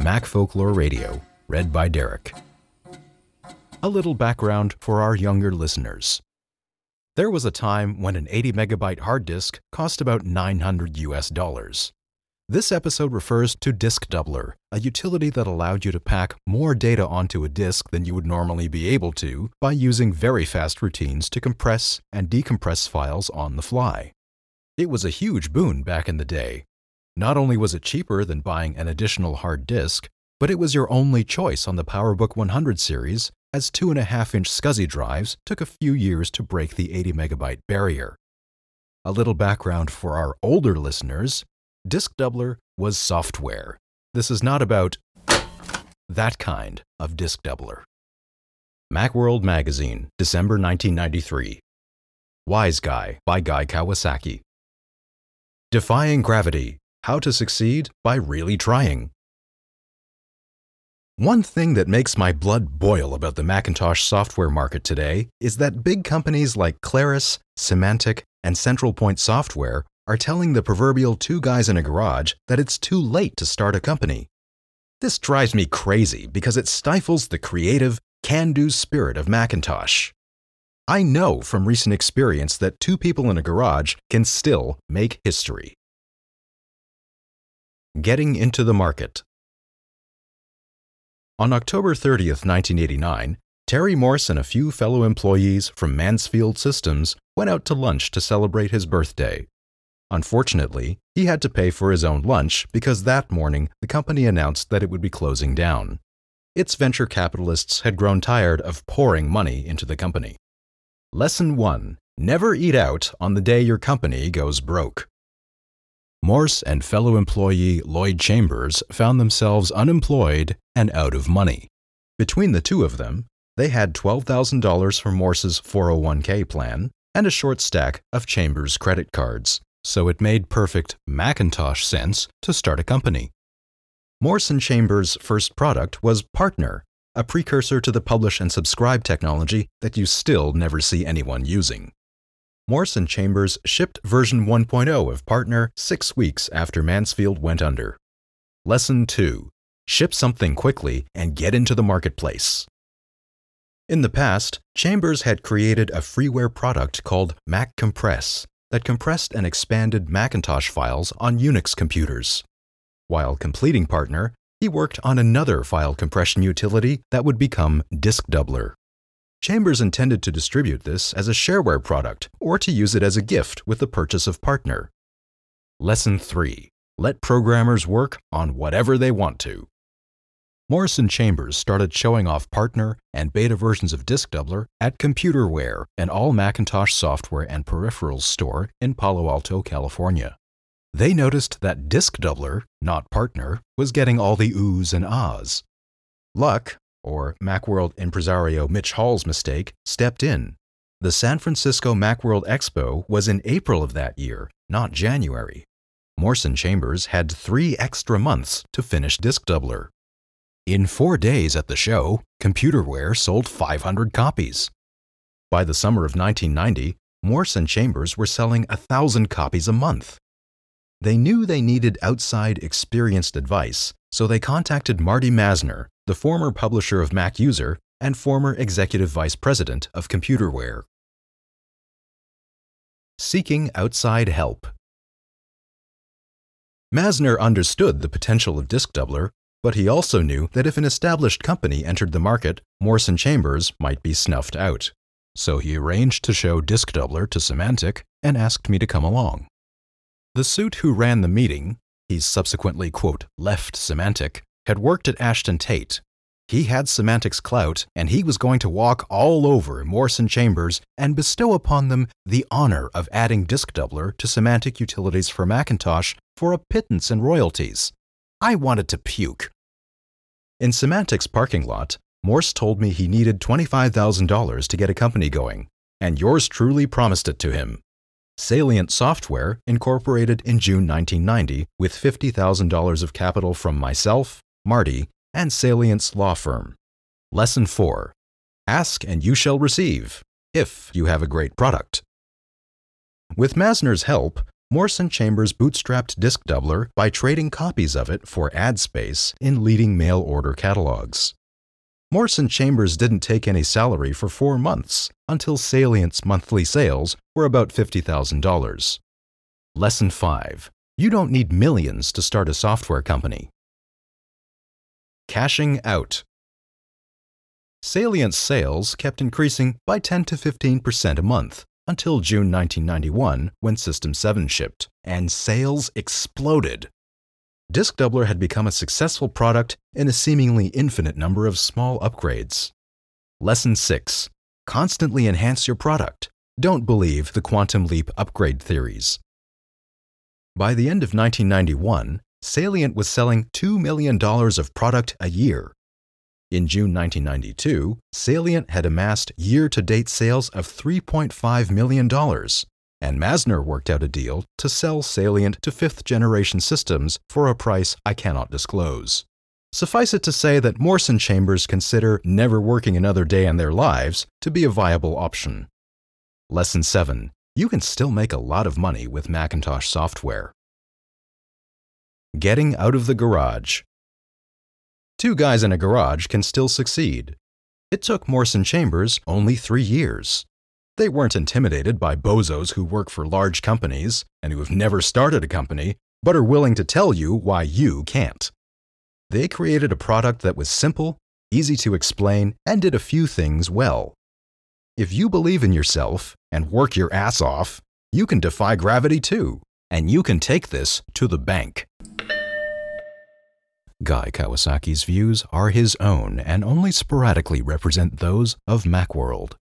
Mac Folklore Radio, read by Derek. A little background for our younger listeners. There was a time when an 80 megabyte hard disk cost about 900 US dollars. This episode refers to Disk Doubler, a utility that allowed you to pack more data onto a disk than you would normally be able to by using very fast routines to compress and decompress files on the fly. It was a huge boon back in the day. Not only was it cheaper than buying an additional hard disk, but it was your only choice on the PowerBook 100 series, as 2.5 inch SCSI drives took a few years to break the 80 megabyte barrier. A little background for our older listeners Disk Doubler was software. This is not about that kind of disk doubler. Macworld Magazine, December 1993. Wise Guy by Guy Kawasaki. Defying Gravity How to Succeed by Really Trying. One thing that makes my blood boil about the Macintosh software market today is that big companies like Claris, Symantec, and Central Point Software are telling the proverbial two guys in a garage that it's too late to start a company. This drives me crazy because it stifles the creative, can do spirit of Macintosh. I know from recent experience that two people in a garage can still make history. Getting into the market. On October 30th, 1989, Terry Morse and a few fellow employees from Mansfield Systems went out to lunch to celebrate his birthday. Unfortunately, he had to pay for his own lunch because that morning the company announced that it would be closing down. Its venture capitalists had grown tired of pouring money into the company. Lesson 1 Never eat out on the day your company goes broke. Morse and fellow employee Lloyd Chambers found themselves unemployed and out of money. Between the two of them, they had $12,000 from Morse's 401k plan and a short stack of Chambers credit cards so it made perfect Macintosh sense to start a company. Morse & Chambers' first product was Partner, a precursor to the publish and subscribe technology that you still never see anyone using. Morse & Chambers shipped version 1.0 of Partner six weeks after Mansfield went under. Lesson 2 Ship something quickly and get into the marketplace. In the past, Chambers had created a freeware product called Mac Compress that compressed and expanded Macintosh files on Unix computers. While completing Partner, he worked on another file compression utility that would become Disk Doubler. Chambers intended to distribute this as a shareware product or to use it as a gift with the purchase of Partner. Lesson 3 Let programmers work on whatever they want to. Morse & Chambers started showing off partner and beta versions of Disk Doubler at Computerware, an all Macintosh software and peripherals store in Palo Alto, California. They noticed that Disk Doubler, not partner, was getting all the oohs and ahs. Luck, or Macworld impresario Mitch Hall's mistake, stepped in. The San Francisco Macworld Expo was in April of that year, not January. Morse & Chambers had three extra months to finish Disk Doubler. In four days at the show, Computerware sold 500 copies. By the summer of 1990, Morse and Chambers were selling a thousand copies a month. They knew they needed outside experienced advice, so they contacted Marty Masner, the former publisher of Mac User and former executive vice president of Computerware. Seeking outside help. Masner understood the potential of Disk Doubler but he also knew that if an established company entered the market, Morse & Chambers might be snuffed out. So he arranged to show Disk Doubler to Symantec and asked me to come along. The suit who ran the meeting, he subsequently, quote, left Symantec, had worked at Ashton Tate. He had Symantec's clout, and he was going to walk all over Morse & Chambers and bestow upon them the honor of adding Disk Doubler to Symantec Utilities for Macintosh for a pittance in royalties. I wanted to puke. In Symantec's parking lot, Morse told me he needed $25,000 to get a company going, and yours truly promised it to him. Salient Software incorporated in June 1990 with $50,000 of capital from myself, Marty, and Salient's law firm. Lesson 4 Ask and you shall receive, if you have a great product. With Masner's help, Morse & Chambers bootstrapped Disk Doubler by trading copies of it for ad space in leading mail order catalogs. Morse & Chambers didn't take any salary for four months until Salient's monthly sales were about $50,000. Lesson 5. You don't need millions to start a software company. Cashing out. Salient's sales kept increasing by 10 to 15% a month until June 1991 when System 7 shipped, and sales exploded. Disk Doubler had become a successful product in a seemingly infinite number of small upgrades. Lesson 6. Constantly enhance your product. Don't believe the quantum leap upgrade theories. By the end of 1991, Salient was selling $2 million of product a year. In June 1992, Salient had amassed year to date sales of $3.5 million, and Masner worked out a deal to sell Salient to fifth generation systems for a price I cannot disclose. Suffice it to say that Morse & Chambers consider never working another day in their lives to be a viable option. Lesson 7. You can still make a lot of money with Macintosh software. Getting out of the garage. Two guys in a garage can still succeed. It took Morse & Chambers only three years. They weren't intimidated by bozos who work for large companies and who have never started a company, but are willing to tell you why you can't. They created a product that was simple, easy to explain, and did a few things well. If you believe in yourself and work your ass off, you can defy gravity too, and you can take this to the bank. Guy Kawasaki's views are his own and only sporadically represent those of Macworld.